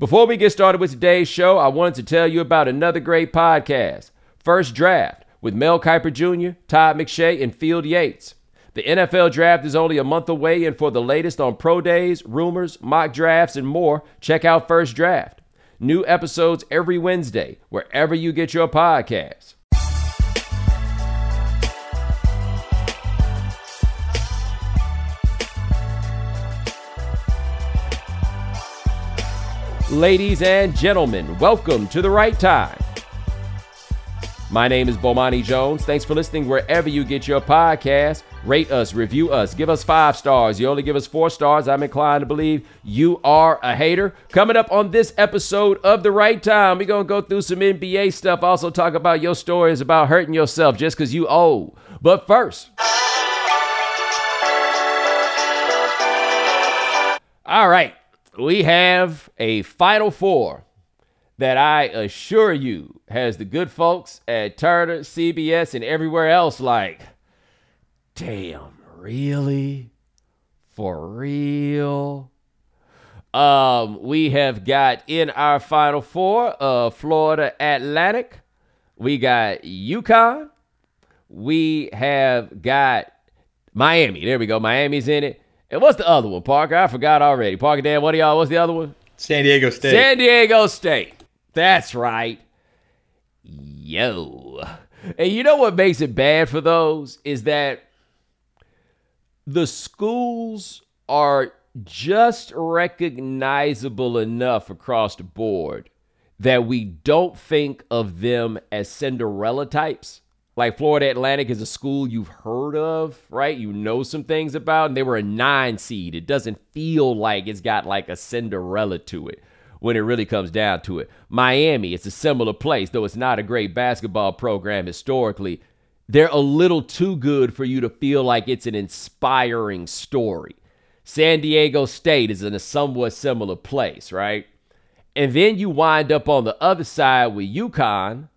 Before we get started with today's show, I wanted to tell you about another great podcast, First Draft, with Mel Kiper Jr., Todd McShay, and Field Yates. The NFL draft is only a month away, and for the latest on pro days, rumors, mock drafts, and more, check out First Draft. New episodes every Wednesday, wherever you get your podcasts. Ladies and gentlemen, welcome to the right time. My name is Bomani Jones. Thanks for listening wherever you get your podcast. Rate us, review us, give us five stars. You only give us four stars. I'm inclined to believe you are a hater. Coming up on this episode of The Right Time, we're going to go through some NBA stuff. Also, talk about your stories about hurting yourself just because you old. But first, all right we have a Final Four that I assure you has the good folks at Turner, CBS, and everywhere else like, damn, really? For real? Um, we have got in our Final Four uh, Florida Atlantic. We got UConn. We have got Miami. There we go. Miami's in it. And what's the other one, Parker? I forgot already. Parker, Dan, what do y'all? What's the other one? San Diego State. San Diego State. That's right. Yo. And you know what makes it bad for those is that the schools are just recognizable enough across the board that we don't think of them as Cinderella types. Like Florida Atlantic is a school you've heard of, right? You know some things about, and they were a nine seed. It doesn't feel like it's got like a Cinderella to it when it really comes down to it. Miami, it's a similar place, though it's not a great basketball program historically. They're a little too good for you to feel like it's an inspiring story. San Diego State is in a somewhat similar place, right? And then you wind up on the other side with UConn,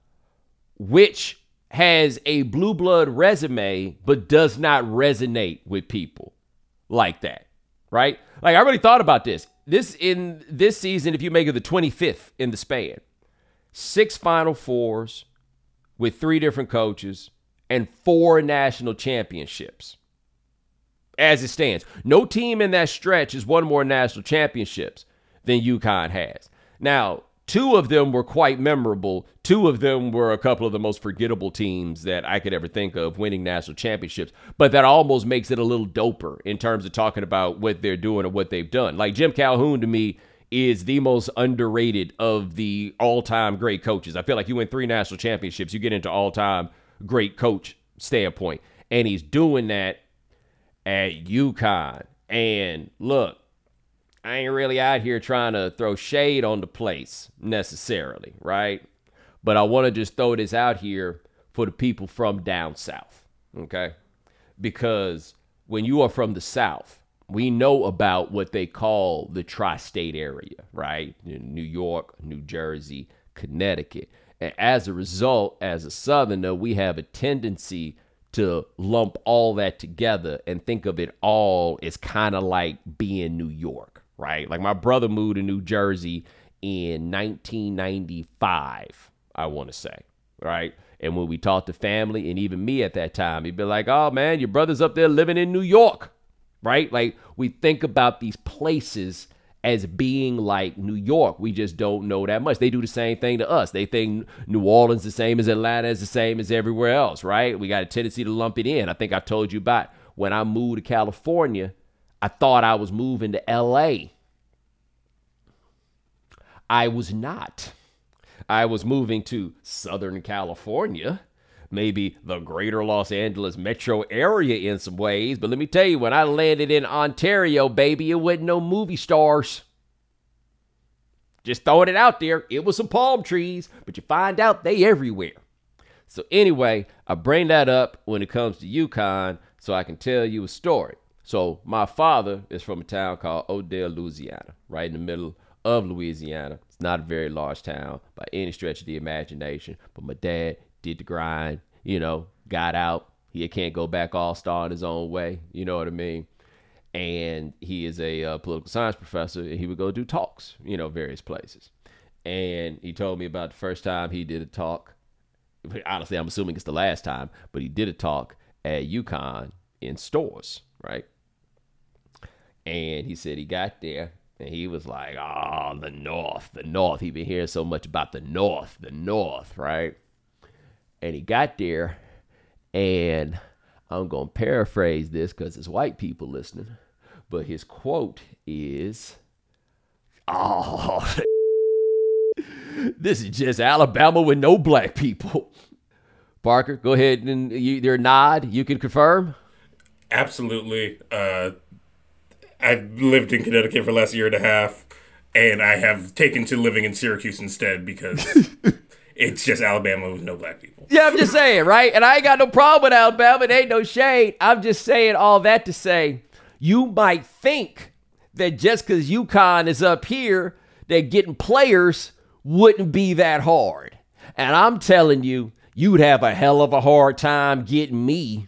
which has a blue blood resume but does not resonate with people like that, right? Like I really thought about this. This in this season, if you make it the 25th in the span, six Final Fours with three different coaches and four national championships. As it stands, no team in that stretch has won more national championships than UConn has. Now, Two of them were quite memorable. Two of them were a couple of the most forgettable teams that I could ever think of winning national championships. But that almost makes it a little doper in terms of talking about what they're doing and what they've done. Like Jim Calhoun to me is the most underrated of the all-time great coaches. I feel like you win three national championships, you get into all-time great coach standpoint. And he's doing that at UConn. And look, I ain't really out here trying to throw shade on the place necessarily, right? But I want to just throw this out here for the people from down south, okay? Because when you are from the south, we know about what they call the tri state area, right? New York, New Jersey, Connecticut. And as a result, as a southerner, we have a tendency to lump all that together and think of it all as kind of like being New York right? Like my brother moved to New Jersey in 1995, I want to say, right? And when we talked to family and even me at that time, he'd be like, oh man, your brother's up there living in New York, right? Like we think about these places as being like New York. We just don't know that much. They do the same thing to us. They think New Orleans the same as Atlanta is the same as everywhere else, right? We got a tendency to lump it in. I think I've told you about when I moved to California I thought I was moving to LA. I was not. I was moving to Southern California, maybe the greater Los Angeles metro area in some ways. But let me tell you, when I landed in Ontario, baby, it wasn't no movie stars. Just throwing it out there. It was some palm trees, but you find out they everywhere. So anyway, I bring that up when it comes to UConn so I can tell you a story. So my father is from a town called Odell, Louisiana, right in the middle of Louisiana. It's not a very large town by any stretch of the imagination, but my dad did the grind, you know, got out. He can't go back all star in his own way, you know what I mean? and he is a uh, political science professor. And he would go do talks, you know, various places. And he told me about the first time he did a talk. Honestly, I'm assuming it's the last time, but he did a talk at UConn in Storrs, right? And he said he got there and he was like, "Oh, the North, the North." He'd been hearing so much about the North, the North, right? And he got there, and I'm gonna paraphrase this because it's white people listening, but his quote is, "Oh, this is just Alabama with no black people." Parker, go ahead and you, there nod. You can confirm. Absolutely. Uh, I've lived in Connecticut for the last year and a half, and I have taken to living in Syracuse instead because it's just Alabama with no black people. Yeah, I'm just saying, right? And I ain't got no problem with Alabama. It ain't no shade. I'm just saying all that to say you might think that just because UConn is up here, that getting players wouldn't be that hard. And I'm telling you, you'd have a hell of a hard time getting me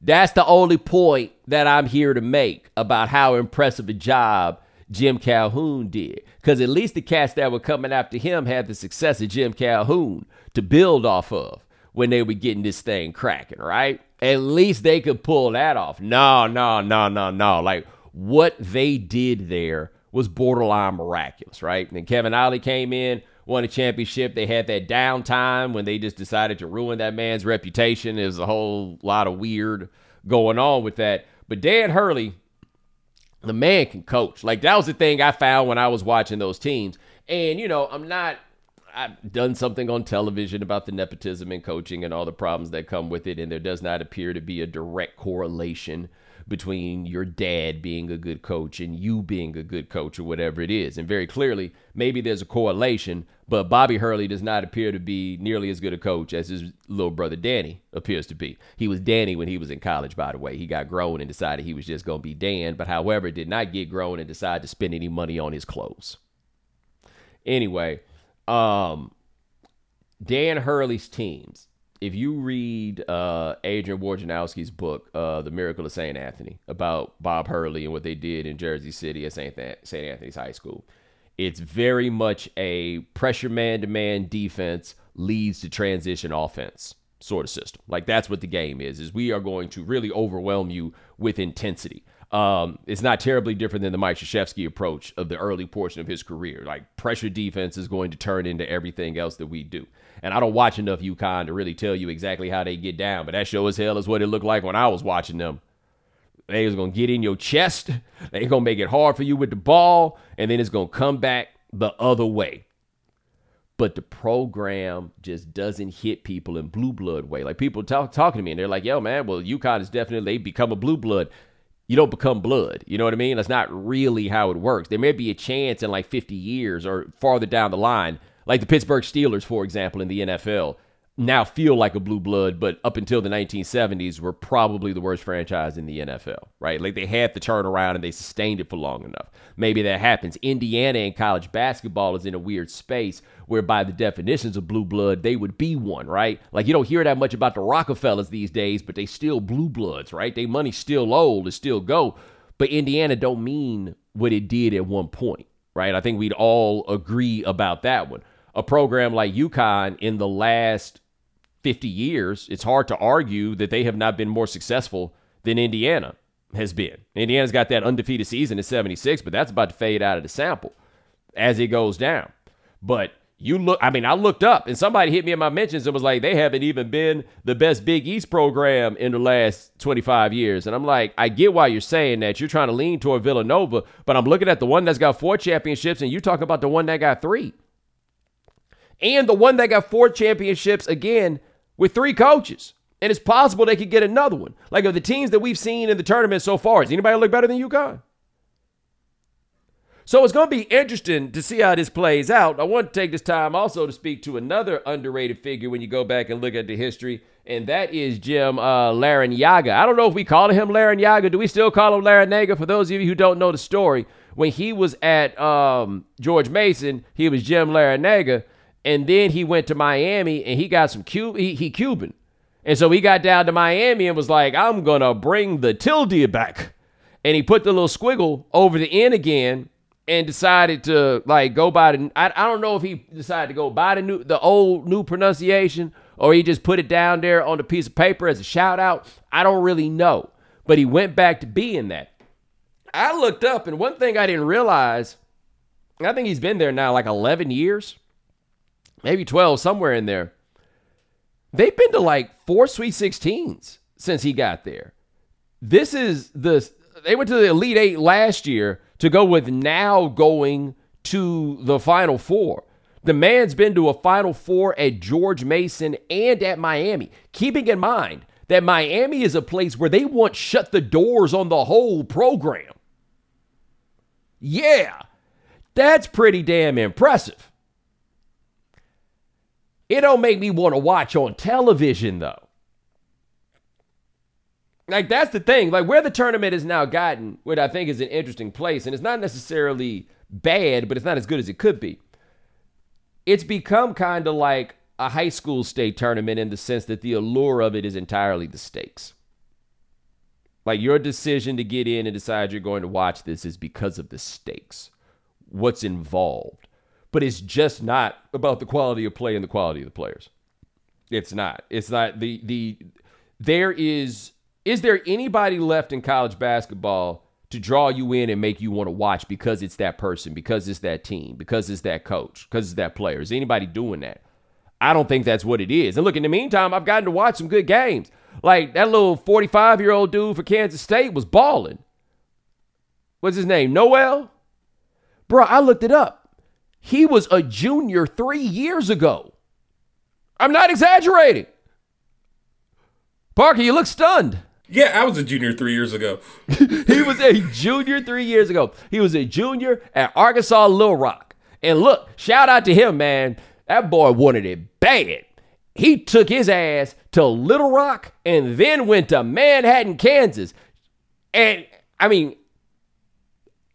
That's the only point that I'm here to make about how impressive a job Jim Calhoun did. Because at least the cats that were coming after him had the success of Jim Calhoun to build off of when they were getting this thing cracking, right? At least they could pull that off. No, no, no, no, no. Like what they did there was borderline miraculous, right? And Kevin Ollie came in, won a championship. They had that downtime when they just decided to ruin that man's reputation. There's a whole lot of weird going on with that. But Dan Hurley, the man can coach. Like that was the thing I found when I was watching those teams. And you know, I'm not I've done something on television about the nepotism in coaching and all the problems that come with it, and there does not appear to be a direct correlation between your dad being a good coach and you being a good coach or whatever it is. And very clearly, maybe there's a correlation, but Bobby Hurley does not appear to be nearly as good a coach as his little brother Danny appears to be. He was Danny when he was in college, by the way. He got grown and decided he was just going to be Dan, but however, did not get grown and decide to spend any money on his clothes. Anyway, um, Dan Hurley's teams if you read uh, Adrian Wojnarowski's book, uh, The Miracle of St. Anthony, about Bob Hurley and what they did in Jersey City at St. St. Anthony's High School, it's very much a pressure man to man defense leads to transition offense sort of system. Like that's what the game is, is we are going to really overwhelm you with intensity. Um, it's not terribly different than the Mike Krzyzewski approach of the early portion of his career. Like pressure defense is going to turn into everything else that we do. And I don't watch enough UConn to really tell you exactly how they get down, but that show as hell is what it looked like when I was watching them. They was gonna get in your chest. They gonna make it hard for you with the ball, and then it's gonna come back the other way. But the program just doesn't hit people in blue blood way. Like people talk, talking to me, and they're like, "Yo, man, well, UConn is definitely they become a blue blood." You don't become blood. You know what I mean? That's not really how it works. There may be a chance in like 50 years or farther down the line like the Pittsburgh Steelers, for example, in the NFL, now feel like a blue blood, but up until the 1970s were probably the worst franchise in the NFL, right? Like they had the turnaround and they sustained it for long enough. Maybe that happens. Indiana in college basketball is in a weird space where, by the definitions of blue blood, they would be one, right? Like you don't hear that much about the Rockefellers these days, but they still blue bloods, right? They money still old, it still go. But Indiana don't mean what it did at one point, right? I think we'd all agree about that one a program like UConn in the last 50 years, it's hard to argue that they have not been more successful than Indiana has been. Indiana's got that undefeated season at 76, but that's about to fade out of the sample as it goes down. But you look, I mean, I looked up and somebody hit me in my mentions and was like, they haven't even been the best Big East program in the last 25 years. And I'm like, I get why you're saying that. You're trying to lean toward Villanova, but I'm looking at the one that's got four championships and you talking about the one that got three and the one that got four championships again with three coaches. And it's possible they could get another one. Like of the teams that we've seen in the tournament so far, does anybody look better than UConn? So it's going to be interesting to see how this plays out. I want to take this time also to speak to another underrated figure when you go back and look at the history, and that is Jim uh. I don't know if we call him Larrañaga. Do we still call him Larrañaga? For those of you who don't know the story, when he was at um, George Mason, he was Jim Larrañaga and then he went to Miami and he got some Cuban. He, he Cuban, And so he got down to Miami and was like, I'm to bring the tilde back. And he put the little squiggle over the N again and decided to like go by the I, I don't know if he decided to go by the new the old new pronunciation or he just put it down there on the piece of paper as a shout out. I don't really know. But he went back to being that. I looked up and one thing I didn't realize, I think he's been there now like 11 years, maybe 12, somewhere in there. They've been to like four Sweet 16s since he got there. This is the they went to the Elite Eight last year to go with now going to the Final Four. The man's been to a Final Four at George Mason and at Miami, keeping in mind that Miami is a place where they want shut the doors on the whole program. Yeah, that's pretty damn impressive. It don't make me want to watch on television though. Like that's the thing. Like where the tournament has now gotten, what I think is an interesting place, and it's not necessarily bad, but it's not as good as it could be. It's become kind of like a high school state tournament in the sense that the allure of it is entirely the stakes. Like your decision to get in and decide you're going to watch this is because of the stakes, what's involved. But it's just not about the quality of play and the quality of the players. It's not. It's not the the there is is there anybody left in college basketball to draw you in and make you want to watch because it's that person, because it's that team, because it's that coach, because it's that player? Is anybody doing that? I don't think that's what it is. And look, in the meantime, I've gotten to watch some good games. Like that little 45 year old dude for Kansas State was balling. What's his name? Nowell? Bro, I looked it up. He was a junior three years ago. I'm not exaggerating. Parker, you look stunned. Yeah, I was a junior three years ago. he was a junior three years ago. He was a junior at Arkansas Little Rock. And look, shout out to him, man. That boy wanted it bad. He took his ass to Little Rock and then went to Manhattan, Kansas. And I mean,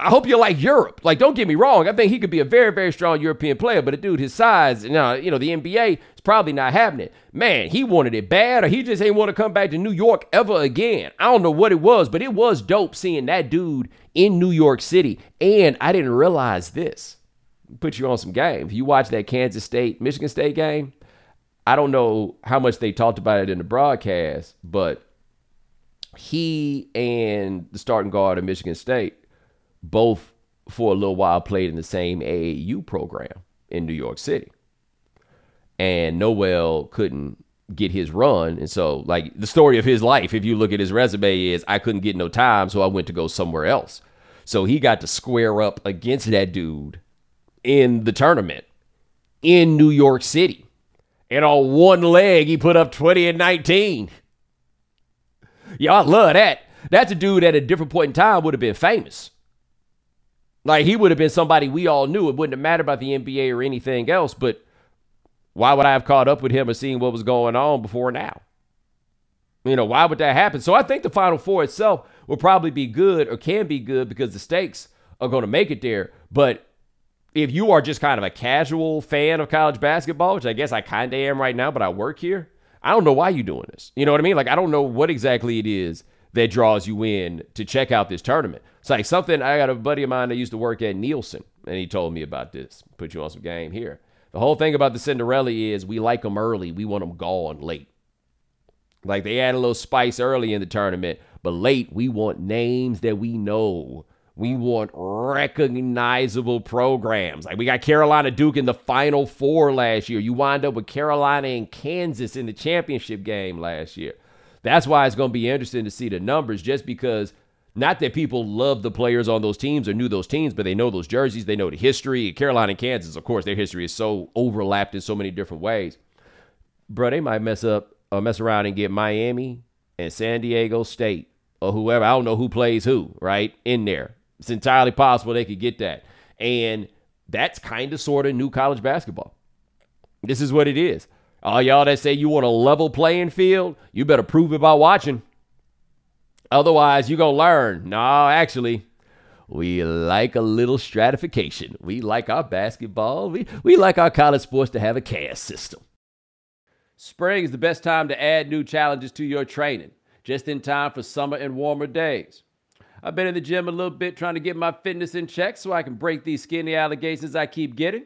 I hope you like Europe. Like, don't get me wrong. I think he could be a very, very strong European player, but a dude his size, you uh, know, you know, the NBA is probably not happening. Man, he wanted it bad, or he just ain't want to come back to New York ever again. I don't know what it was, but it was dope seeing that dude in New York City. And I didn't realize this. Put you on some game. If you watch that Kansas State, Michigan State game, I don't know how much they talked about it in the broadcast, but he and the starting guard of Michigan State both for a little while played in the same AAU program in New York City. And Nowell couldn't get his run. And so, like, the story of his life, if you look at his resume, is I couldn't get no time, so I went to go somewhere else. So he got to square up against that dude in the tournament in New York City. And on one leg, he put up 20 and 19. Y'all love that. That's a dude at a different point in time would have been famous. Like he would have been somebody we all knew. It wouldn't have mattered about the NBA or anything else, but why would I have caught up with him or seen what was going on before now? You know, why would that happen? So I think the Final Four itself will probably be good or can be good because the stakes are going to make it there. But if you are just kind of a casual fan of college basketball, which I guess I kind of am right now, but I work here, I don't know why you're doing this. You know what I mean? Like, I don't know what exactly it is that draws you in to check out this tournament. It's like something I got a buddy of mine that used to work at Nielsen, and he told me about this. Put you on some game here. The whole thing about the Cinderella is we like them early, we want them gone late. Like they add a little spice early in the tournament, but late we want names that we know. We want recognizable programs. Like we got Carolina Duke in the Final Four last year. You wind up with Carolina and Kansas in the championship game last year. That's why it's going to be interesting to see the numbers just because not that people love the players on those teams or knew those teams, but they know those jerseys, they know the history. Carolina and Kansas, of course, their history is so overlapped in so many different ways. Bro, they might mess up uh, mess around and get Miami and San Diego State or whoever. I don't know who plays who, right? In there. It's entirely possible they could get that. And that's kind of sort of new college basketball. This is what it is. All y'all that say you want a level playing field, you better prove it by watching. Otherwise, you're going to learn. No, actually, we like a little stratification. We like our basketball. We, we like our college sports to have a caste system. Spring is the best time to add new challenges to your training, just in time for summer and warmer days. I've been in the gym a little bit trying to get my fitness in check so I can break these skinny allegations I keep getting.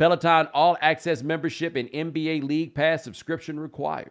Peloton All Access membership and NBA League Pass subscription required.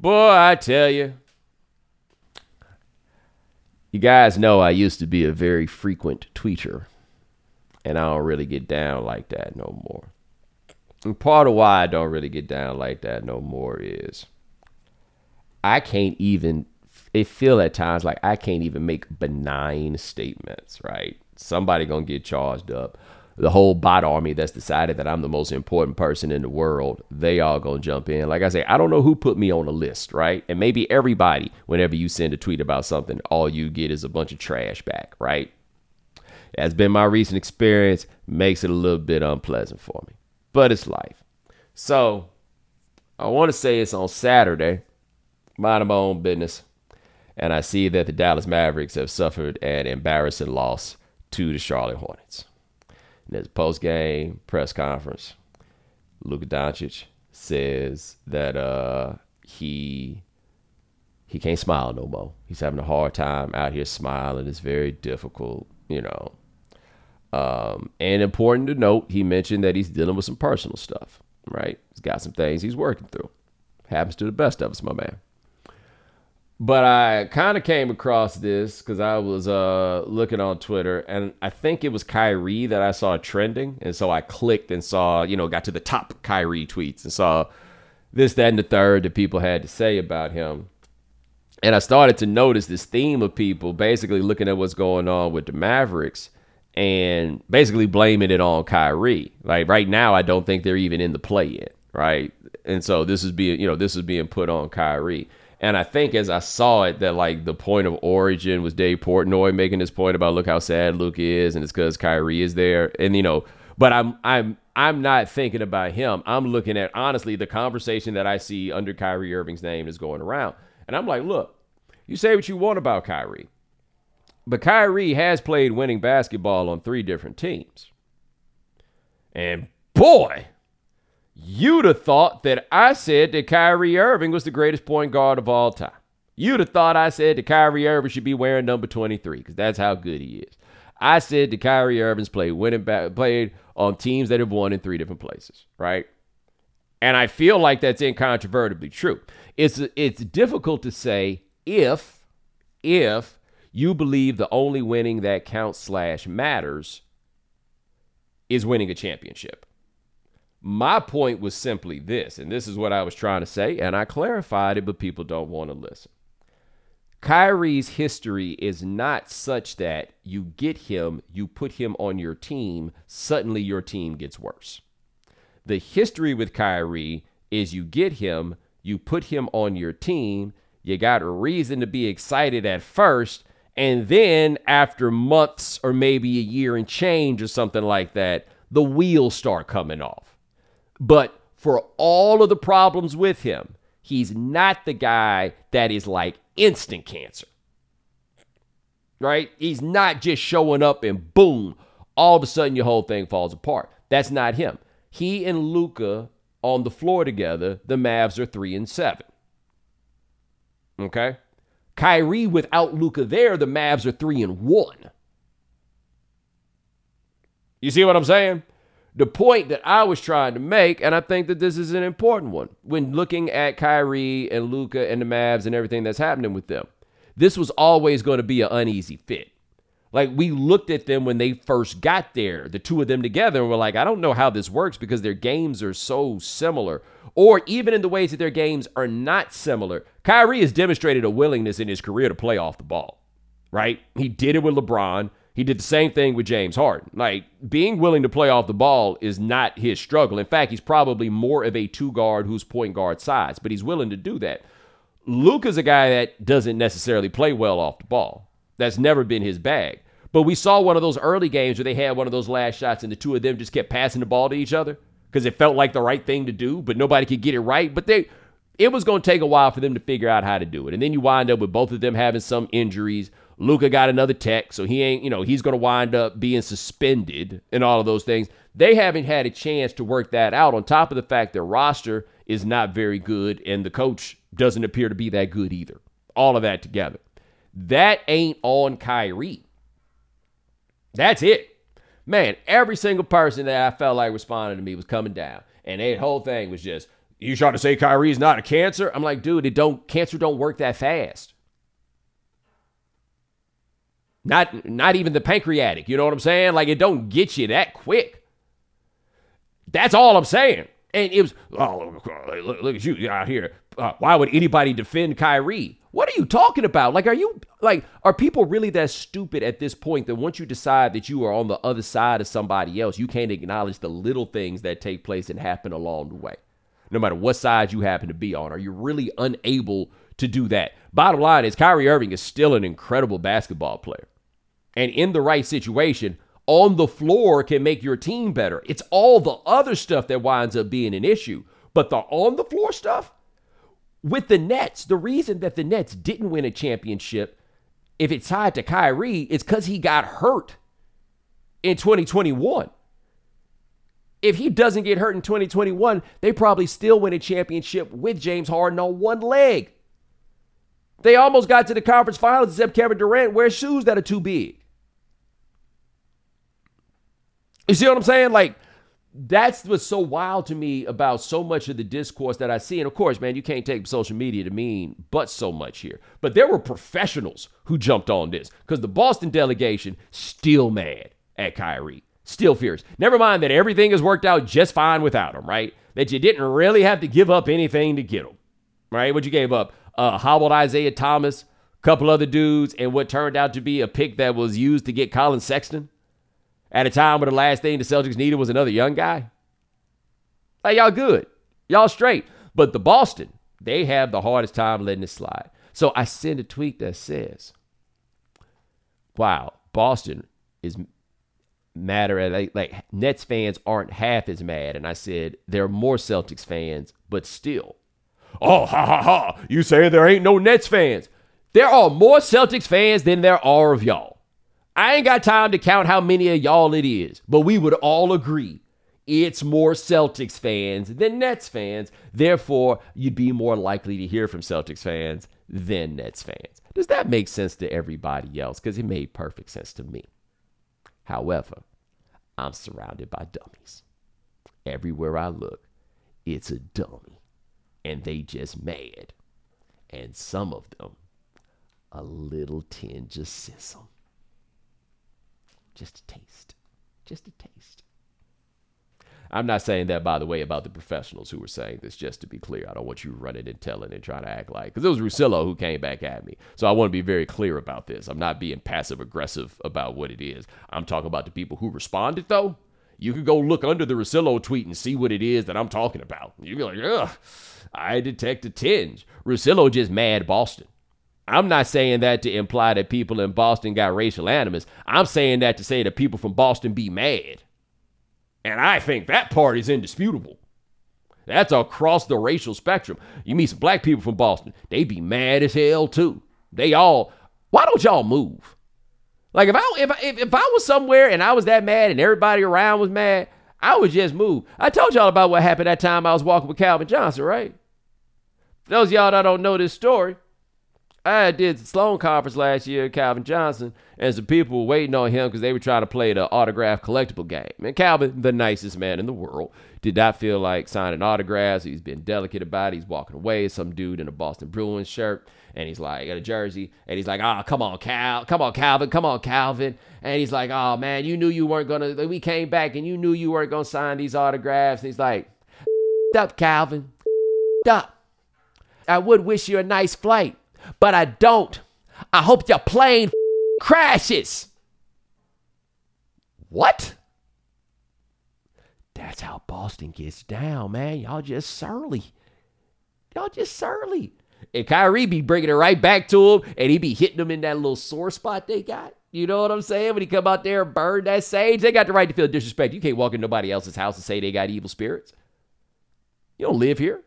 Boy, I tell you. You guys know I used to be a very frequent tweeter, and I don't really get down like that no more. And part of why I don't really get down like that no more is I can't even, it feel at times like I can't even make benign statements, right? Somebody gonna get charged up the whole bot army that's decided that I'm the most important person in the world, they all gonna jump in. Like I say, I don't know who put me on a list, right? And maybe everybody, whenever you send a tweet about something, all you get is a bunch of trash back, right? That's been my recent experience, makes it a little bit unpleasant for me. But it's life. So I want to say it's on Saturday, minding my own business, and I see that the Dallas Mavericks have suffered an embarrassing loss to the Charlotte Hornets. There's post game press conference. Luka Doncic says that uh, he he can't smile no more. He's having a hard time out here smiling. It's very difficult, you know. Um, and important to note, he mentioned that he's dealing with some personal stuff. Right? He's got some things he's working through. Happens to the best of us, my man. But I kind of came across this because I was uh, looking on Twitter, and I think it was Kyrie that I saw trending, and so I clicked and saw, you know, got to the top Kyrie tweets and saw this, that, and the third that people had to say about him. And I started to notice this theme of people basically looking at what's going on with the Mavericks and basically blaming it on Kyrie. Like right now, I don't think they're even in the play yet, right? And so this is being, you know, this is being put on Kyrie. And I think as I saw it, that like the point of origin was Dave Portnoy making this point about look how sad Luke is, and it's because Kyrie is there. And you know, but I'm I'm I'm not thinking about him. I'm looking at honestly the conversation that I see under Kyrie Irving's name is going around, and I'm like, look, you say what you want about Kyrie, but Kyrie has played winning basketball on three different teams, and boy, You'd have thought that I said that Kyrie Irving was the greatest point guard of all time. You'd have thought I said that Kyrie Irving should be wearing number 23 because that's how good he is. I said that Kyrie Irving's played winning back, played on teams that have won in three different places, right? And I feel like that's incontrovertibly true. It's it's difficult to say if if you believe the only winning that counts slash matters is winning a championship. My point was simply this, and this is what I was trying to say, and I clarified it, but people don't want to listen. Kyrie's history is not such that you get him, you put him on your team, suddenly your team gets worse. The history with Kyrie is you get him, you put him on your team, you got a reason to be excited at first, and then after months or maybe a year and change or something like that, the wheels start coming off. But for all of the problems with him, he's not the guy that is like instant cancer. Right? He's not just showing up and boom, all of a sudden your whole thing falls apart. That's not him. He and Luka on the floor together, the Mavs are three and seven. Okay? Kyrie without Luka there, the Mavs are three and one. You see what I'm saying? The point that I was trying to make, and I think that this is an important one when looking at Kyrie and Luka and the Mavs and everything that's happening with them. This was always going to be an uneasy fit. Like we looked at them when they first got there, the two of them together, and we're like, I don't know how this works because their games are so similar. Or even in the ways that their games are not similar. Kyrie has demonstrated a willingness in his career to play off the ball, right? He did it with LeBron. He did the same thing with James Harden. Like being willing to play off the ball is not his struggle. In fact, he's probably more of a two guard who's point guard size, but he's willing to do that. Luka's a guy that doesn't necessarily play well off the ball. That's never been his bag. But we saw one of those early games where they had one of those last shots and the two of them just kept passing the ball to each other because it felt like the right thing to do, but nobody could get it right. But they it was going to take a while for them to figure out how to do it. And then you wind up with both of them having some injuries. Luka got another tech, so he ain't, you know, he's going to wind up being suspended and all of those things. They haven't had a chance to work that out on top of the fact their roster is not very good and the coach doesn't appear to be that good either. All of that together. That ain't on Kyrie. That's it. Man, every single person that I felt like responded to me was coming down. And that whole thing was just, you trying to say Kyrie's not a cancer? I'm like, dude, it don't cancer don't work that fast. Not not even the pancreatic, you know what I'm saying? Like it don't get you that quick. That's all I'm saying. And it was, oh, look, look at you out here. Uh, why would anybody defend Kyrie? What are you talking about? Like, are you like, are people really that stupid at this point that once you decide that you are on the other side of somebody else, you can't acknowledge the little things that take place and happen along the way, no matter what side you happen to be on? Are you really unable to do that? Bottom line is, Kyrie Irving is still an incredible basketball player. And in the right situation, on the floor can make your team better. It's all the other stuff that winds up being an issue. But the on the floor stuff, with the Nets, the reason that the Nets didn't win a championship, if it's tied to Kyrie, it's because he got hurt in 2021. If he doesn't get hurt in 2021, they probably still win a championship with James Harden on one leg. They almost got to the conference finals except Kevin Durant wears shoes that are too big. You see what I'm saying? Like, that's what's so wild to me about so much of the discourse that I see. And of course, man, you can't take social media to mean but so much here. But there were professionals who jumped on this because the Boston delegation still mad at Kyrie, still fierce. Never mind that everything has worked out just fine without him, right? That you didn't really have to give up anything to get him, right? What you gave up? Uh, hobbled Isaiah Thomas, a couple other dudes, and what turned out to be a pick that was used to get Collin Sexton at a time where the last thing the Celtics needed was another young guy? Like, y'all good. Y'all straight. But the Boston, they have the hardest time letting it slide. So I send a tweet that says, wow, Boston is madder at like, like Nets fans aren't half as mad. And I said, there are more Celtics fans, but still. Oh, ha ha ha. You say there ain't no Nets fans. There are more Celtics fans than there are of y'all. I ain't got time to count how many of y'all it is, but we would all agree it's more Celtics fans than Nets fans. Therefore, you'd be more likely to hear from Celtics fans than Nets fans. Does that make sense to everybody else? Because it made perfect sense to me. However, I'm surrounded by dummies. Everywhere I look, it's a dummy. And they just mad. And some of them, a little tinge of sizzle. Just a taste. Just a taste. I'm not saying that, by the way, about the professionals who were saying this, just to be clear. I don't want you running and telling and trying to act like, because it was Russillo who came back at me. So I want to be very clear about this. I'm not being passive aggressive about what it is. I'm talking about the people who responded, though. You could go look under the Russillo tweet and see what it is that I'm talking about. You'd be like, ugh, I detect a tinge. Russillo just mad Boston. I'm not saying that to imply that people in Boston got racial animus. I'm saying that to say that people from Boston be mad. And I think that part is indisputable. That's across the racial spectrum. You meet some black people from Boston, they be mad as hell too. They all, why don't y'all move? Like if I if if, if I was somewhere and I was that mad and everybody around was mad, I would just move. I told y'all about what happened that time I was walking with Calvin Johnson, right? those of y'all that don't know this story, I did the Sloan conference last year, Calvin Johnson, and some people were waiting on him because they were trying to play the autograph collectible game. And Calvin, the nicest man in the world, did not feel like signing autographs. He's been delicate about it. He's walking away. Some dude in a Boston Bruins shirt, and he's like, got a jersey, and he's like, oh, come on, Cal, come on, Calvin, come on, Calvin. And he's like, oh, man, you knew you weren't going to, we came back and you knew you weren't going to sign these autographs. And he's like, up, Calvin, up. I would wish you a nice flight but I don't. I hope your plane crashes. What? That's how Boston gets down, man. Y'all just surly. Y'all just surly. And Kyrie be bringing it right back to him, and he be hitting them in that little sore spot they got. You know what I'm saying? When he come out there and burn that sage, they got the right to feel disrespect. You can't walk in nobody else's house and say they got evil spirits. You don't live here.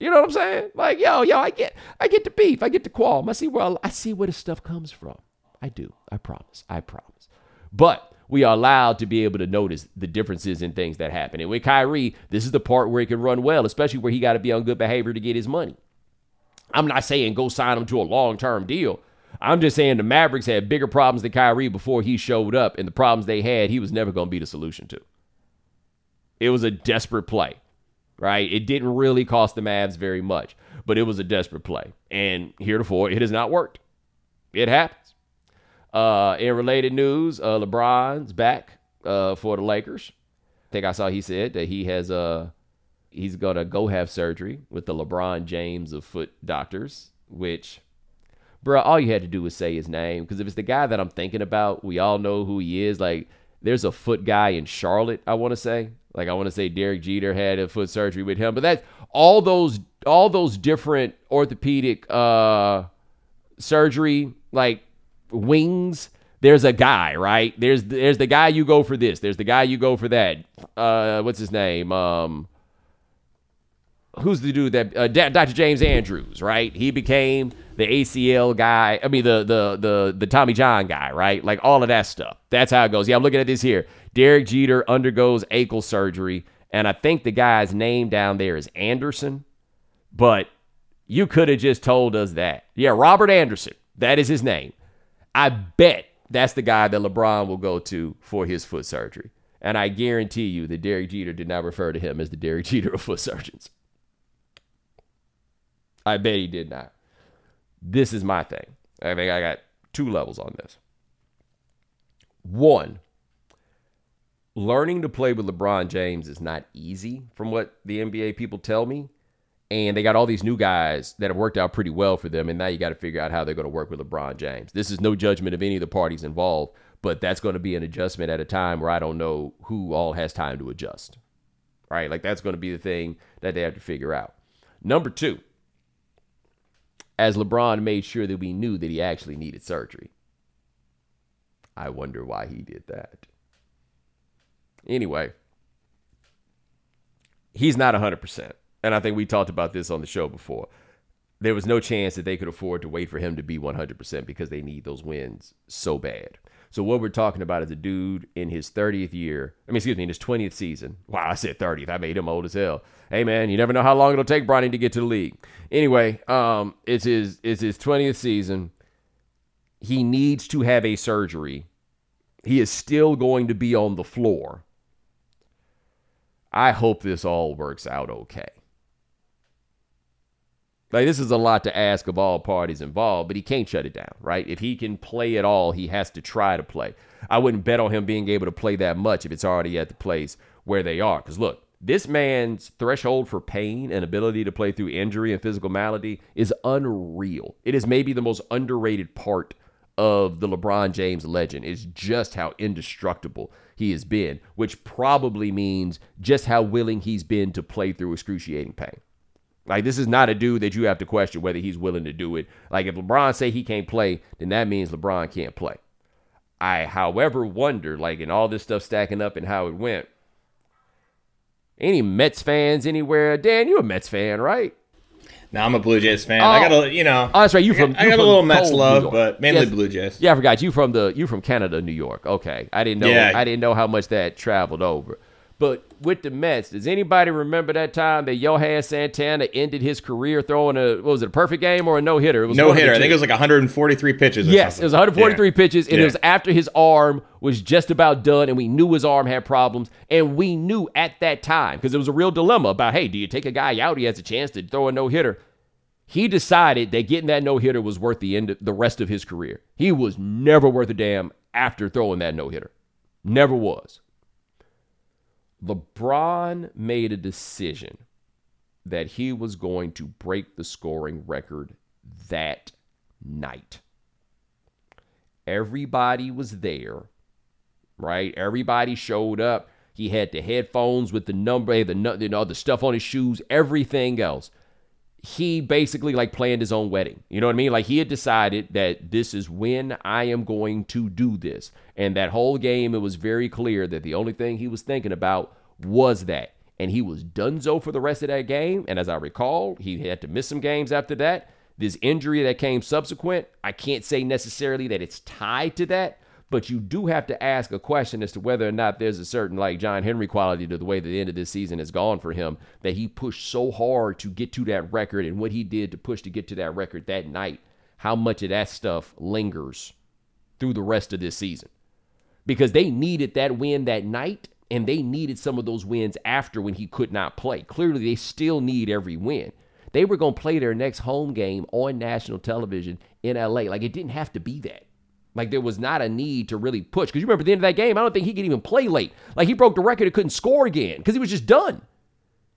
You know what I'm saying? Like, yo, yo, I get, I get the beef, I get the qualm. I see where I see where the stuff comes from. I do. I promise. I promise. But we are allowed to be able to notice the differences in things that happen. And with Kyrie, this is the part where he can run well, especially where he got to be on good behavior to get his money. I'm not saying go sign him to a long term deal. I'm just saying the Mavericks had bigger problems than Kyrie before he showed up, and the problems they had, he was never going to be the solution to. It was a desperate play right? It didn't really cost the Mavs very much, but it was a desperate play. And heretofore, it has not worked. It happens. Uh, in related news, uh, LeBron's back uh, for the Lakers. I think I saw he said that he has uh he's gonna go have surgery with the LeBron James of foot doctors, which bro, all you had to do was say his name. Because if it's the guy that I'm thinking about, we all know who he is. Like, there's a foot guy in Charlotte, I want to say. Like I want to say Derek Jeter had a foot surgery with him, but that's all those all those different orthopedic uh surgery like wings there's a guy, right? There's there's the guy you go for this. There's the guy you go for that. Uh, what's his name? Um, who's the dude that uh, Dr. James Andrews, right? He became the ACL guy. I mean the the the the Tommy John guy, right? Like all of that stuff. That's how it goes. Yeah, I'm looking at this here. Derek Jeter undergoes ankle surgery, and I think the guy's name down there is Anderson, but you could have just told us that. Yeah, Robert Anderson. That is his name. I bet that's the guy that LeBron will go to for his foot surgery. And I guarantee you that Derek Jeter did not refer to him as the Derek Jeter of foot surgeons. I bet he did not. This is my thing. I think I got two levels on this. One, learning to play with LeBron James is not easy, from what the NBA people tell me. And they got all these new guys that have worked out pretty well for them. And now you got to figure out how they're going to work with LeBron James. This is no judgment of any of the parties involved, but that's going to be an adjustment at a time where I don't know who all has time to adjust. Right? Like that's going to be the thing that they have to figure out. Number two, as LeBron made sure that we knew that he actually needed surgery. I wonder why he did that. Anyway, he's not 100%. And I think we talked about this on the show before. There was no chance that they could afford to wait for him to be 100% because they need those wins so bad. So what we're talking about is a dude in his 30th year. I mean, excuse me, in his 20th season. Wow, I said 30th. I made him old as hell. Hey man, you never know how long it'll take Bronny to get to the league. Anyway, um, it's his it's his 20th season. He needs to have a surgery. He is still going to be on the floor. I hope this all works out okay. Like this is a lot to ask of all parties involved, but he can't shut it down, right? If he can play at all, he has to try to play. I wouldn't bet on him being able to play that much if it's already at the place where they are. Because look, this man's threshold for pain and ability to play through injury and physical malady is unreal. It is maybe the most underrated part of the LeBron James legend is just how indestructible he has been, which probably means just how willing he's been to play through excruciating pain. Like this is not a dude that you have to question whether he's willing to do it. Like if LeBron say he can't play, then that means LeBron can't play. I, however, wonder, like in all this stuff stacking up and how it went, Any Mets fans anywhere? Dan, you a Mets fan, right? No, I'm a Blue Jays fan. I got a, oh. you know. Oh, that's right. You from? I got from a little Mets love, but mainly Yes. Blue Jays. Yeah, I forgot you from the you from Canada, New York. Okay, I didn't know. Yeah. I didn't know how much that traveled over. But with the Mets, does anybody remember that time that Johan Santana ended his career throwing a what was it a perfect game or a no hitter? It was No one of the hitter. I think it was like 143 pitches. Or Yes, something. it was 143 Yeah. pitches, and Yeah. it was after his arm was just about done, and we knew his arm had problems, and we knew at that time because it was a real dilemma about, hey, do you take a guy out? He has a chance to throw a no hitter. He decided that getting that no hitter was worth the end, of, the rest of his career. He was never worth a damn after throwing that no hitter, never was. LeBron made a decision that he was going to break the scoring record that night. Everybody was there, right? Everybody showed up. He had the headphones with the number, the you know, the stuff on his shoes, everything else. He basically like planned his own wedding. You know what I mean? Like he had decided that this is when I am going to do this. And that whole game, it was very clear that the only thing he was thinking about was that. And he was donezo for the rest of that game. And as I recall, he had to miss some games after that. This injury that came subsequent, I can't say necessarily that it's tied to that, but you do have to ask a question as to whether or not there's a certain like John Henry quality to the way that the end of this season has gone for him that he pushed so hard to get to that record and what he did to push to get to that record that night. How much of that stuff lingers through the rest of this season? Because they needed that win that night and they needed some of those wins after when he could not play. Clearly, they still need every win. They were going to play their next home game on national television in LA. Like it didn't have to be that. Like there was not a need to really push. Because you remember at the end of that game, I don't think he could even play late. Like he broke the record and couldn't score again because he was just done.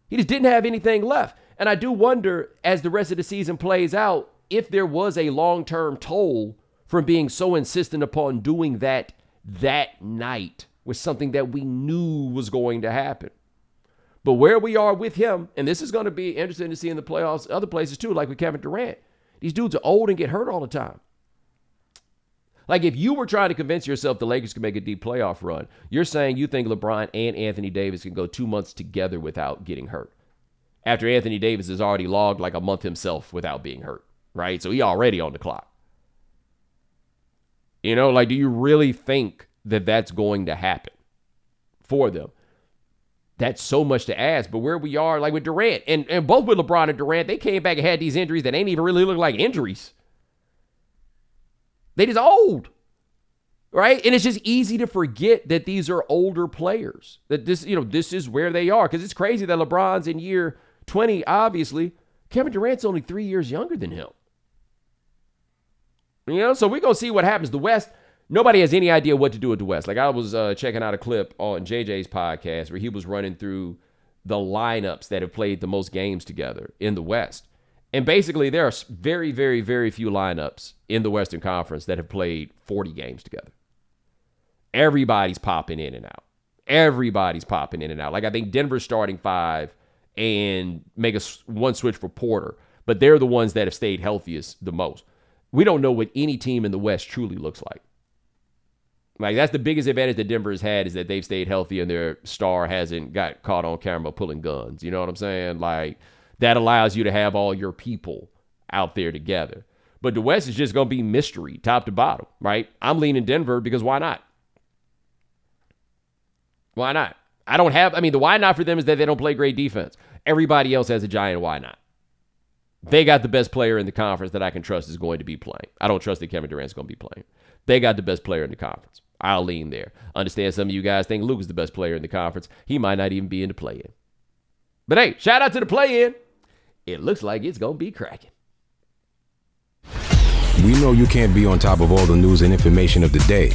He just didn't have anything left. And I do wonder as the rest of the season plays out if there was a long term toll from being so insistent upon doing that that night was something that we knew was going to happen. But where we are with him, and this is going to be interesting to see in the playoffs, other places too, like with Kevin Durant. These dudes are old and get hurt all the time. Like if you were trying to convince yourself the Lakers could make a deep playoff run, you're saying you think LeBron and Anthony Davis can go two months together without getting hurt. After Anthony Davis has already logged like a month himself without being hurt, right? So he already on the clock. You know, like do you really think that that's going to happen for them? That's so much to ask. But where we are, like with Durant, and, and both with LeBron and Durant, they came back and had these injuries that ain't even really look like injuries. They just old. Right? And it's just easy to forget that these are older players. That this, you know, this is where they are. Because it's crazy that LeBron's in year 20, obviously. Kevin Durant's only three years younger than him. You know, so we're gonna see what happens. The West, nobody has any idea what to do with the West. Like I was uh, checking out a clip on JJ's podcast where he was running through the lineups that have played the most games together in the West. And basically, there are very, very, very few lineups in the Western Conference that have played 40 games together. Everybody's popping in and out. Everybody's popping in and out. Like I think Denver's starting five and make a one switch for Porter, but they're the ones that have stayed healthiest the most. We don't know what any team in the West truly looks like. Like that's the biggest advantage that Denver has had is that they've stayed healthy and their star hasn't got caught on camera pulling guns. You know what I'm saying? Like that allows you to have all your people out there together. But the West is just going to be mystery, top to bottom, right? I'm leaning Denver because why not? Why not? I don't have, I mean, the why not for them is that they don't play great defense. Everybody else has a giant why not. They got the best player in the conference that I can trust is going to be playing. I don't trust that Kevin Durant's going to be playing. They got the best player in the conference. I'll lean there. Understand some of you guys think Luka is the best player in the conference. He might not even be in the play in. But hey, shout out to the play in. It looks like it's going to be cracking. We know you can't be on top of all the news and information of the day.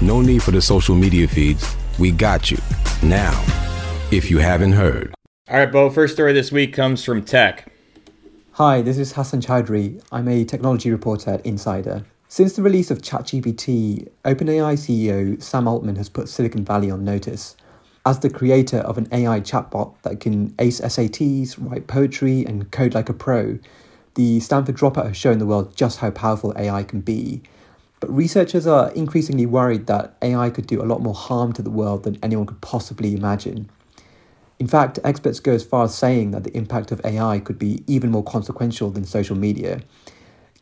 No need for the social media feeds. We got you. Now, if you haven't heard. All right, Bo. First story this week comes from Tech. Hi, this is Hasan Chowdhury. I'm a technology reporter at Insider. Since the release of ChatGPT, OpenAI CEO Sam Altman has put Silicon Valley on notice. As the creator of an AI chatbot that can ace SATs, write poetry, and code like a pro, the Stanford dropout has shown the world just how powerful AI can be. But researchers are increasingly worried that AI could do a lot more harm to the world than anyone could possibly imagine. In fact, experts go as far as saying that the impact of AI could be even more consequential than social media.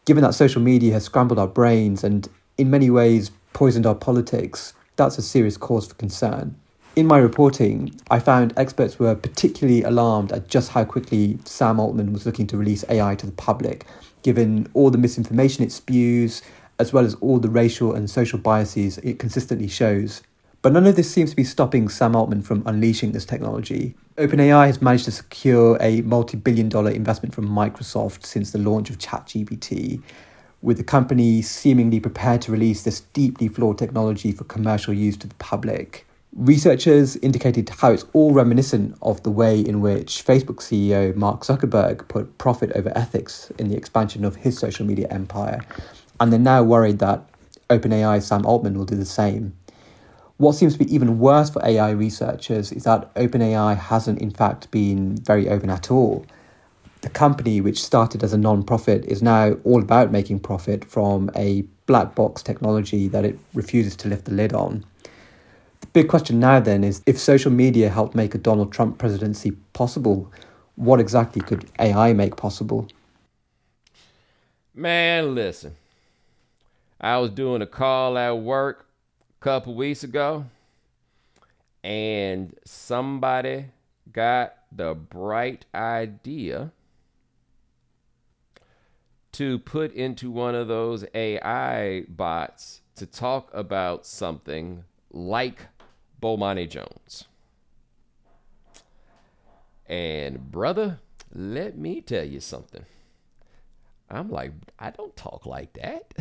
Given that social media has scrambled our brains and, in many ways, poisoned our politics, that's a serious cause for concern. In my reporting, I found experts were particularly alarmed at just how quickly Sam Altman was looking to release AI to the public, given all the misinformation it spews, as well as all the racial and social biases it consistently shows. But none of this seems to be stopping Sam Altman from unleashing this technology. OpenAI has managed to secure a multi billion dollar investment from Microsoft since the launch of ChatGPT, with the company seemingly prepared to release this deeply flawed technology for commercial use to the public. Researchers indicated how it's all reminiscent of the way in which Facebook CEO Mark Zuckerberg put profit over ethics in the expansion of his social media empire, and they're now worried that OpenAI's Sam Altman will do the same. What seems to be even worse for AI researchers is that OpenAI hasn't, in fact, been very open at all. The company, which started as a non profit, is now all about making profit from a black box technology that it refuses to lift the lid on. Big question now, then, is if social media helped make a Donald Trump presidency possible, what exactly could AI make possible? Man, listen. I was doing a call at work a couple weeks ago, and somebody got the bright idea to put into one of those AI bots to talk about something like Bomani Jones. And brother, let me tell you something. I'm like, I don't talk like that.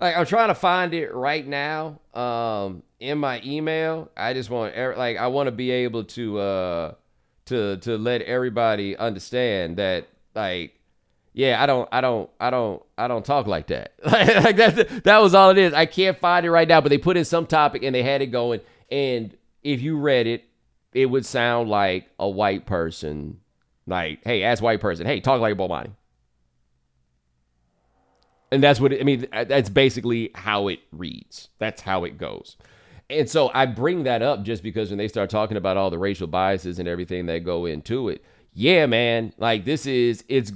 like I'm trying to find it right now um, in my email. I just want like I want to be able to uh, to to let everybody understand that like yeah, I don't I don't I don't I don't talk like that. like that that was all it is. I can't find it right now, but they put in some topic and they had it going and if you read it, it would sound like a white person like, "Hey, as white person, hey, talk like a Bomani." And that's what it, I mean. That's basically how it reads. That's how it goes. And so I bring that up just because when they start talking about all the racial biases and everything that go into it, yeah, man, like this is it's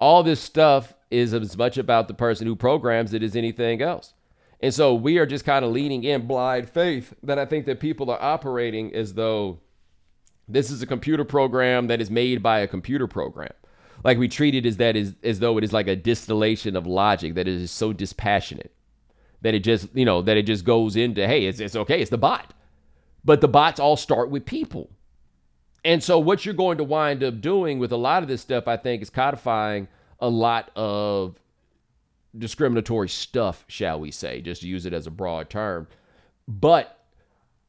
all this stuff is as much about the person who programs it as anything else. And so we are just kind of leaning in blind faith that I think that people are operating as though this is a computer program that is made by a computer program. Like we treat it as that is as though it is like a distillation of logic that is so dispassionate that it just you know that it just goes into hey it's, it's okay it's the bot. But the bots all start with people and so what you're going to wind up doing with a lot of this stuff i think is codifying a lot of discriminatory stuff shall we say just to use it as a broad term but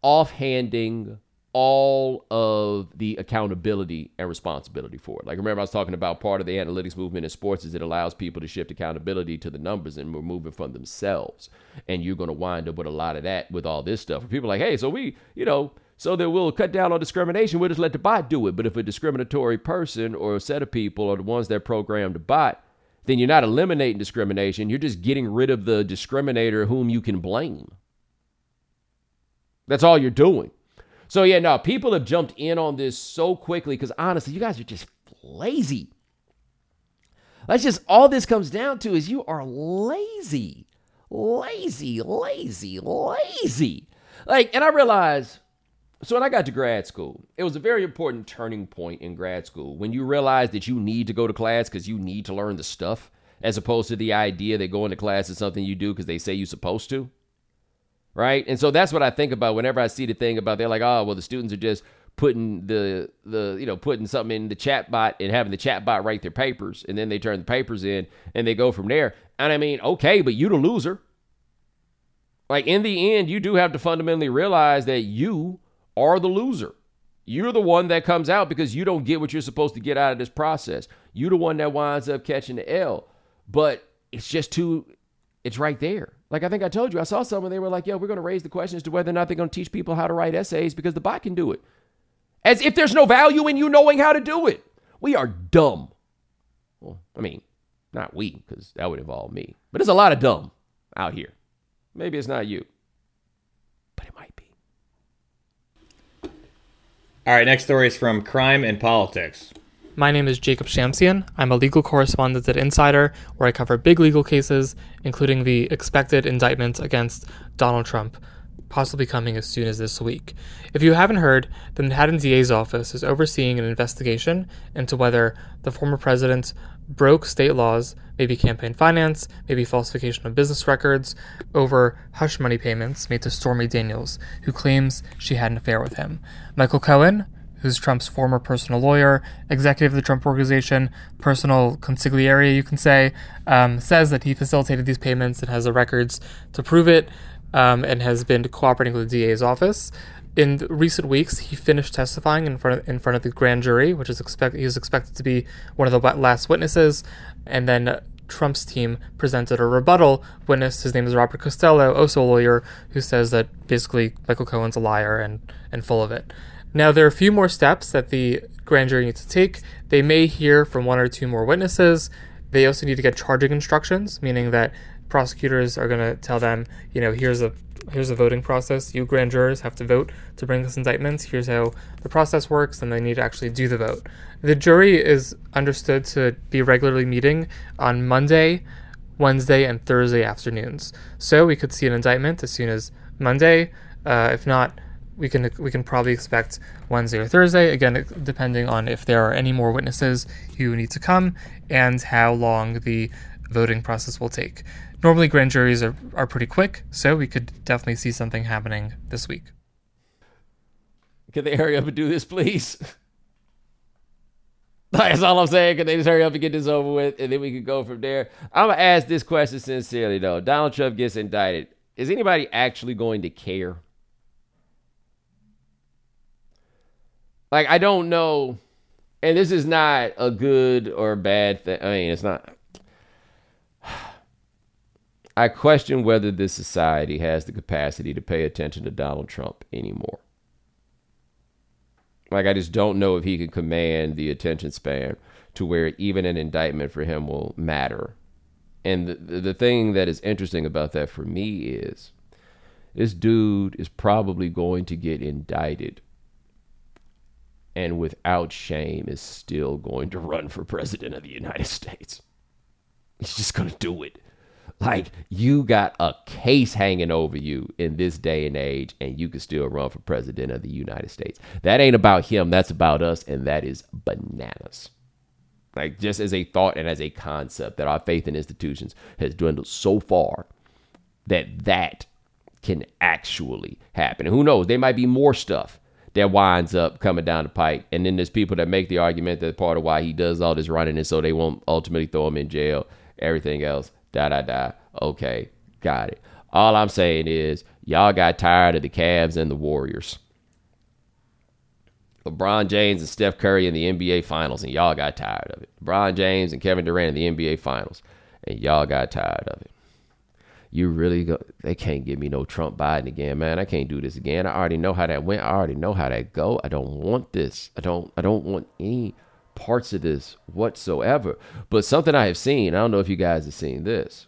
offhanding all of the accountability and responsibility for it. Like remember I was talking about part of the analytics movement in sports is it allows people to shift accountability to the numbers and remove it from themselves. And you're going to wind up with a lot of that with all this stuff. People are like, "Hey, so we, you know, so that we'll cut down on discrimination, we'll just let the bot do it. But if a discriminatory person or a set of people are the ones that programmed the bot, then you're not eliminating discrimination, you're just getting rid of the discriminator whom you can blame. That's all you're doing. So yeah, no, people have jumped in on this so quickly because honestly, you guys are just lazy. That's just all this comes down to is you are lazy. Lazy, lazy, lazy. Like, and I realized so when I got to grad school, it was a very important turning point in grad school when you realize that you need to go to class because you need to learn the stuff, as opposed to the idea that going to class is something you do because they say you're supposed to right? And so that's what I think about whenever I see the thing about they're like, oh, well, the students are just putting the the you know putting something in the chat bot and having the chat bot write their papers, and then they turn the papers in and they go from there. And I mean, okay, but you the loser. Like in the end, you do have to fundamentally realize that you are the loser. You're the one that comes out because you don't get what you're supposed to get out of this process. You're the one that winds up catching the L. But it's just too, it's right there. Like I think I told you, I saw someone, they were like, yo, we're going to raise the question as to whether or not they're going to teach people how to write essays because the bot can do it. As if there's no value in you knowing how to do it. We are dumb. Well, I mean, not we, because that would involve me. But there's a lot of dumb out here. Maybe it's not you, but it might be. All right, next story is from Crime and Politics. My name is Jacob Shamsian. I'm a legal correspondent at Insider, where I cover big legal cases, including the expected indictment against Donald Trump, possibly coming as soon as this week. If you haven't heard, the Manhattan DA's office is overseeing an investigation into whether the former president broke state laws, maybe campaign finance, maybe falsification of business records, over hush money payments made to Stormy Daniels, who claims she had an affair with him. Michael Cohen, who's Trump's former personal lawyer, executive of the Trump Organization, personal consigliere, you can say, um, says that he facilitated these payments and has the records to prove it um, and has been cooperating with the DA's office in recent weeks, he finished testifying in front of, in front of the grand jury, which is expect he is expected to be one of the last witnesses, and then Trump's team presented a rebuttal witness. His name is Robert Costello, also a lawyer, who says that basically Michael Cohen's a liar and and full of it. Now there are a few more steps that the grand jury needs to take. They may hear from one or two more witnesses. They also need to get charging instructions, meaning that prosecutors are going to tell them, you know, here's a here's a voting process. You grand jurors have to vote to bring this indictment. Here's how the process works, and they need to actually do the vote. The jury is understood to be regularly meeting on Monday, Wednesday, and Thursday afternoons. So we could see an indictment as soon as Monday. Uh, if not, we can we can probably expect Wednesday or Thursday. Again, depending on if there are any more witnesses who need to come and how long the voting process will take. Normally, grand juries are, are pretty quick, so we could definitely see something happening this week. Can they hurry up and do this, please? That's all I'm saying. Can they just hurry up and get this over with, and then we can go from there? I'm gonna ask this question sincerely, though. Donald Trump gets indicted. Is anybody actually going to care? Like, I don't know, and this is not a good or bad thing. I mean, it's not. I question whether this society has the capacity to pay attention to Donald Trump anymore. Like, I just don't know if he can command the attention span to where even an indictment for him will matter. And the, the thing that is interesting about that for me is this dude is probably going to get indicted and without shame is still going to run for president of the United States. He's just going to do it. Like you got a case hanging over you in this day and age, and you can still run for president of the United States. That ain't about him. That's about us, and that is bananas. Like just as a thought and as a concept that our faith in institutions has dwindled so far that that can actually happen. And who knows? There might be more stuff that winds up coming down the pike. And then there's people that make the argument that part of why he does all this running is so they won't ultimately throw him in jail. Everything else Da da da. Okay, got it. All I'm saying is y'all got tired of the Cavs and the Warriors. LeBron James and Steph Curry in the NBA Finals, and y'all got tired of it. LeBron James and Kevin Durant in the NBA Finals, and y'all got tired of it. You really go? They can't give me no Trump Biden again, man. I can't do this again. I already know how that went. I already know how that go. I don't want this. I don't. I don't want any parts of this whatsoever. But something I have seen, I don't know if you guys have seen this.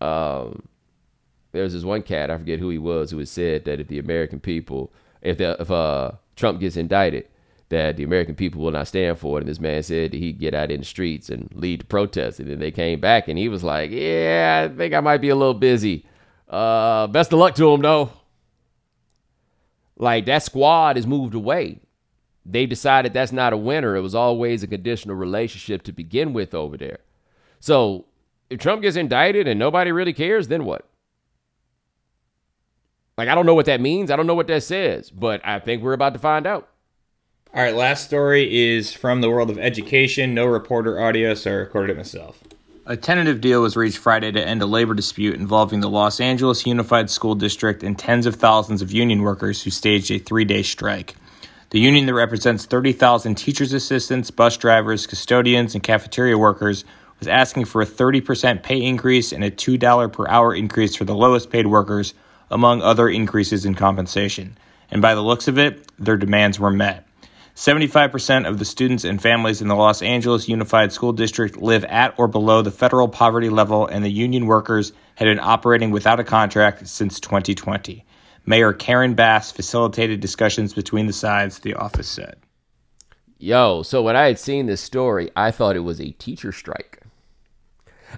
Um, there's this one cat, I forget who he was, who has said that if the American people, if the, if uh, Trump gets indicted, that the American people will not stand for it. And this man said that he'd get out in the streets and lead the protests. And then they came back and he was like, Yeah, I think I might be a little busy. Uh, best of luck to him, though. Like that squad has moved away they decided that's not a winner. It was always a conditional relationship to begin with over there. So if Trump gets indicted and nobody really cares, then what? Like, I don't know what that means. I don't know what that says, but I think we're about to find out. All right, last story is from the world of education. No reporter audio, so I recorded it myself. A tentative deal was reached Friday to end a labor dispute involving the Los Angeles Unified School District and tens of thousands of union workers who staged a three day strike. The union that represents 30,000 teachers' assistants, bus drivers, custodians, and cafeteria workers was asking for a 30% pay increase and a $2 per hour increase for the lowest paid workers, among other increases in compensation. And by the looks of it, their demands were met. 75% of the students and families in the Los Angeles Unified School District live at or below the federal poverty level, and the union workers had been operating without a contract since 2020. Mayor Karen Bass facilitated discussions between the sides, the office said. Yo, so when I had seen this story, I thought it was a teacher strike.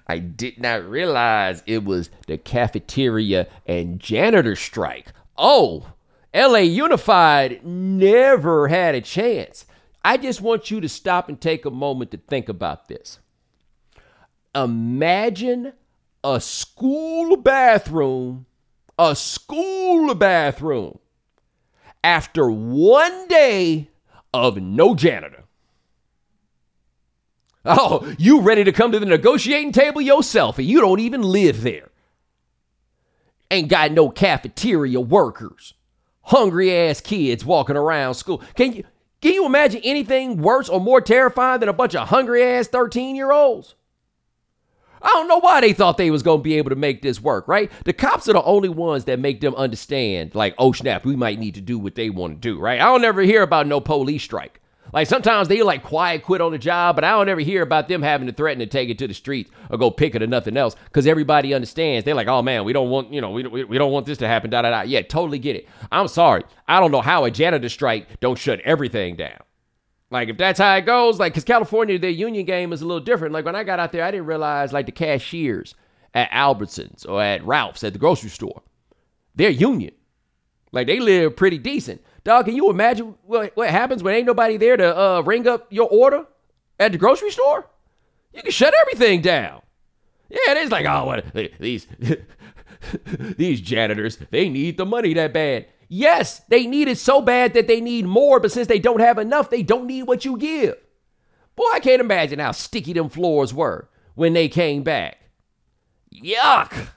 I did not realize it was the cafeteria and janitor strike. Oh, LA Unified never had a chance. I just want you to stop and take a moment to think about this. Imagine a school bathroom, a school bathroom, after one day of no janitor. Oh, you ready to come to the negotiating table yourself and you don't even live there. Ain't got no cafeteria workers. Hungry ass kids walking around school. Can you can you imagine anything worse or more terrifying than a bunch of hungry ass 13 year olds? I don't know why they thought they was gonna be able to make this work, right? The cops are the only ones that make them understand, like, oh snap, we might need to do what they want to do, right? I don't ever hear about no police strike. Like sometimes they like quiet quit on the job, but I don't ever hear about them having to threaten to take it to the streets or go picket or nothing else because everybody understands. They're like, oh man, we don't want, you know, we, we, we don't want this to happen. Da da da. Yeah, totally get it. I'm sorry. I don't know how a janitor strike don't shut everything down. Like if that's how it goes, like because California, their union game is a little different. Like when I got out there, I didn't realize like the cashiers at Albertsons or at Ralph's at the grocery store, they're union. Like they live pretty decent. Dog, can you imagine what, what happens when ain't nobody there to uh, ring up your order at the grocery store? You can shut everything down. Yeah, it is like, oh, what, these these janitors, they need the money that bad. Yes, they need it so bad that they need more, but since they don't have enough, they don't need what you give. Boy, I can't imagine how sticky them floors were when they came back. Yuck.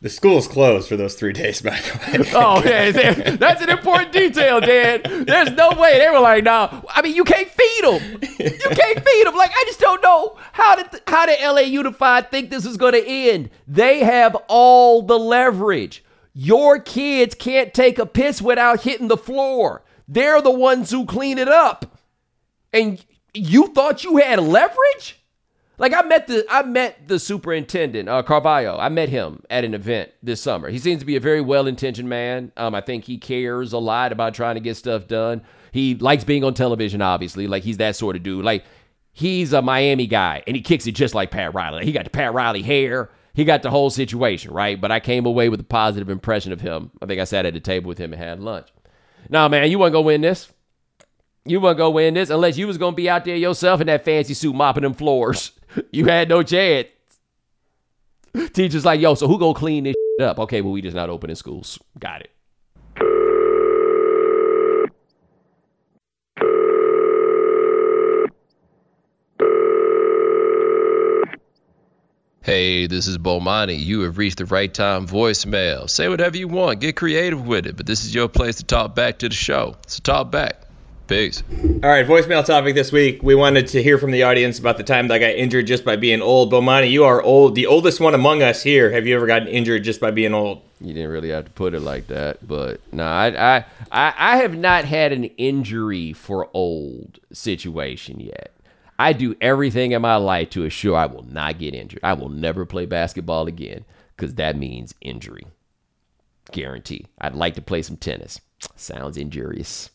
The school's closed for those three days, by the way. oh, yeah, that's an important detail, Dan. There's no way they were like, no. Nah. I mean, you can't feed them. You can't feed them. Like, I just don't know how did how did LA Unified think this is going to end? They have all the leverage. Your kids can't take a piss without hitting the floor. They're the ones who clean it up, and you thought you had leverage. Like I met the I met the superintendent, uh, Carvalho. I met him at an event this summer. He seems to be a very well intentioned man. Um, I think he cares a lot about trying to get stuff done. He likes being on television, obviously. Like he's that sort of dude. Like he's a Miami guy, and he kicks it just like Pat Riley. He got the Pat Riley hair. He got the whole situation right. But I came away with a positive impression of him. I think I sat at a table with him and had lunch. Nah, man, you want to go win this? You want to go win this unless you was gonna be out there yourself in that fancy suit mopping them floors. you had no chance. Teacher's like, yo, so who gonna clean this up? Okay, well, we just not opening schools. Got it. Hey, this is Bomani. You have reached the right time voicemail. Say whatever you want, get creative with it, but this is your place to talk back to the show. So talk back. Peace. All right, voicemail topic this week. We wanted to hear from the audience about the time that I got injured just by being old. Bomani, you are old, the oldest one among us here. Have you ever gotten injured just by being old? You didn't really have to put it like that, but no, I, I, I, I have not had an injury for old situation yet. I do everything in my life to assure I will not get injured. I will never play basketball again because that means injury. Guarantee. I'd like to play some tennis. Sounds injurious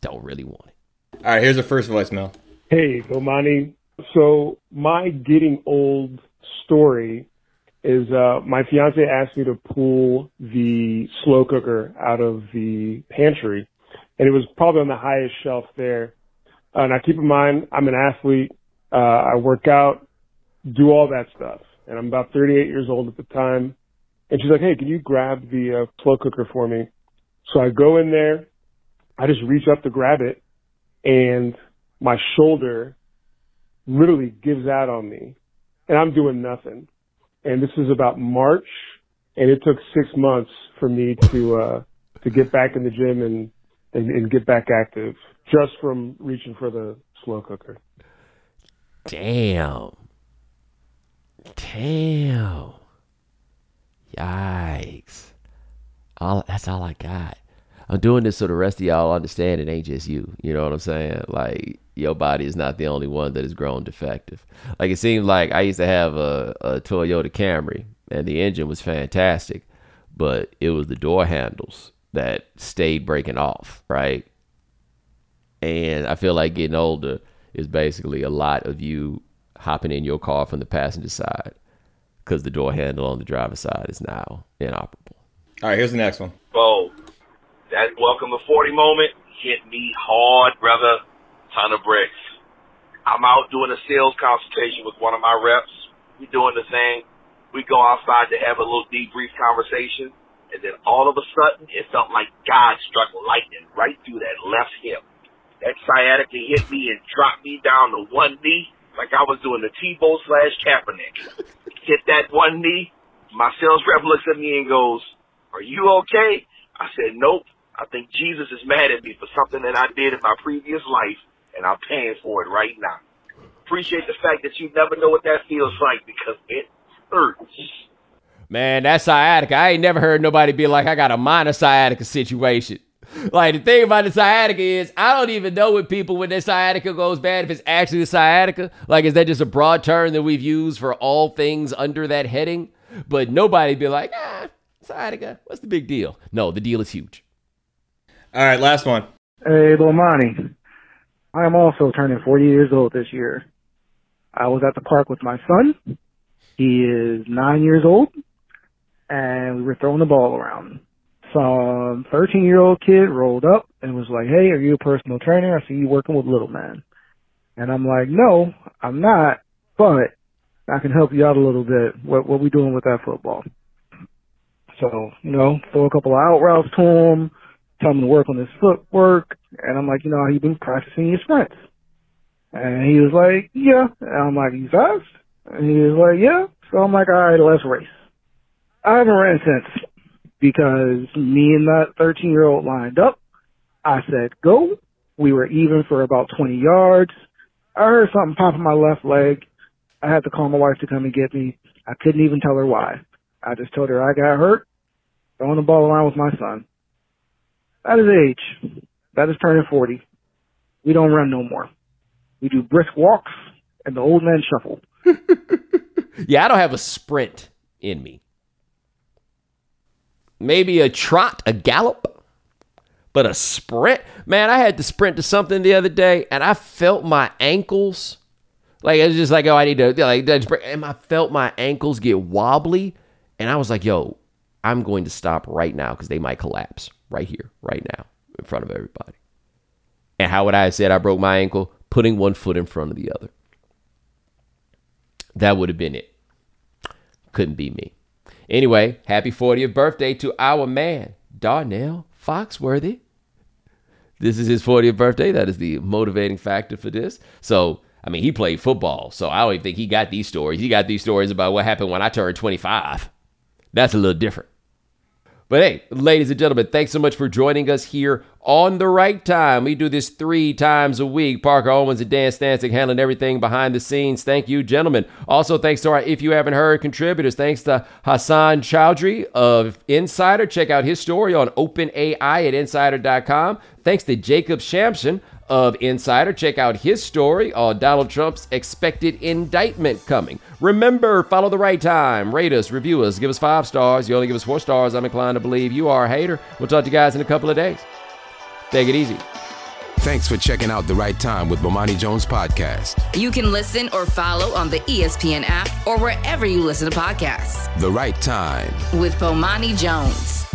don't really want it. All right, here's the first voicemail. Hey, Bomani. So my getting old story is uh, my fiance asked me to pull the slow cooker out of the pantry, and it was probably on the highest shelf there. Uh, now keep in mind, I'm an athlete. Uh, I work out, do all that stuff, and I'm about 38 years old at the time. And she's like, "Hey, can you grab the uh, slow cooker for me?" So I go in there, I just reach up to grab it and my shoulder literally gives out on me and I'm doing nothing. And this is about March and it took six months for me to, uh, to get back in the gym and, and, and get back active just from reaching for the slow cooker. Damn. Damn. Yikes. All that's all I got. I'm doing this so the rest of y'all understand it ain't just you. You know what I'm saying? Like your body is not the only one that has grown defective. Like it seems like I used to have a, a Toyota Camry and the engine was fantastic, but it was the door handles that stayed breaking off, right? And I feel like getting older is basically a lot of you hopping in your car from the passenger side because the door handle on the driver's side is now inoperable. All right, here's the next one. Bo, that welcome to 40 moment hit me hard, brother. Ton of bricks. I'm out doing a sales consultation with one of my reps. We doing the thing. We go outside to have a little debrief conversation. And then all of a sudden, it felt like God struck lightning right through that left hip. That sciatica hit me and dropped me down to one knee like I was doing the Tebow slash Kaepernick. Hit that one knee. My sales rep looks at me and goes, are you okay? I said, nope. I think Jesus is mad at me for something that I did in my previous life and I'm paying for it right now. Appreciate the fact that you never know what that feels like because it hurts. Man, that sciatica. I ain't never heard nobody be like, I got a minor sciatica situation. Like the thing about the sciatica is, I don't even know what people when their sciatica goes bad if it's actually the sciatica. Like, is that just a broad term that we've used for all things under that heading? But nobody be like, ah, sciatica. What's the big deal? No, the deal is huge. All right, last one. Hey, Bomani. I am also turning 40 years old this year. I was at the park with my son. He is nine years old, and we were throwing the ball around. Some 13 year old kid rolled up and was like, Hey, are you a personal trainer? I see you working with little man. And I'm like, No, I'm not, but I can help you out a little bit. What, what we doing with that football? So, you know, throw a couple of out routes to him, tell him to work on his footwork. And I'm like, you know, you been practicing your sprints? And he was like, yeah. And I'm like, you fast? And he was like, yeah. So I'm like, all right, let's race. I haven't ran since because me and that 13 year old lined up. I said, go. We were even for about 20 yards. I heard something pop in my left leg. I had to call my wife to come and get me. I couldn't even tell her why. I just told her I got hurt throwing the ball around with my son. That is age. That is turning 40. We don't run no more. We do brisk walks and the old man shuffle. yeah, I don't have a sprint in me. Maybe a trot, a gallop, but a sprint. Man, I had to sprint to something the other day and I felt my ankles. Like it was just like, oh, I need to like and I felt my ankles get wobbly. And I was like, yo, I'm going to stop right now because they might collapse right here, right now, in front of everybody. And how would I have said I broke my ankle? Putting one foot in front of the other. That would have been it. Couldn't be me. Anyway, happy 40th birthday to our man, Darnell Foxworthy. This is his 40th birthday. That is the motivating factor for this. So, I mean, he played football. So I don't even think he got these stories. He got these stories about what happened when I turned 25. That's a little different. But hey, ladies and gentlemen, thanks so much for joining us here on the right time. We do this three times a week. Parker Owens and Dan Stancic handling everything behind the scenes. Thank you, gentlemen. Also, thanks to our If You Haven't Heard contributors. Thanks to Hasan Chowdhury of Insider. Check out his story on OpenAI at insider.com. Thanks to Jacob Shamsian of Insider. Check out his story on Donald Trump's expected indictment coming. Remember, follow the right time. Rate us, review us, give us five stars. You only give us four stars. I'm inclined to believe you are a hater. We'll talk to you guys in a couple of days. Take it easy. Thanks for checking out The Right Time with Bomani Jones podcast. You can listen or follow on the ESPN app or wherever you listen to podcasts. The Right Time with Bomani Jones.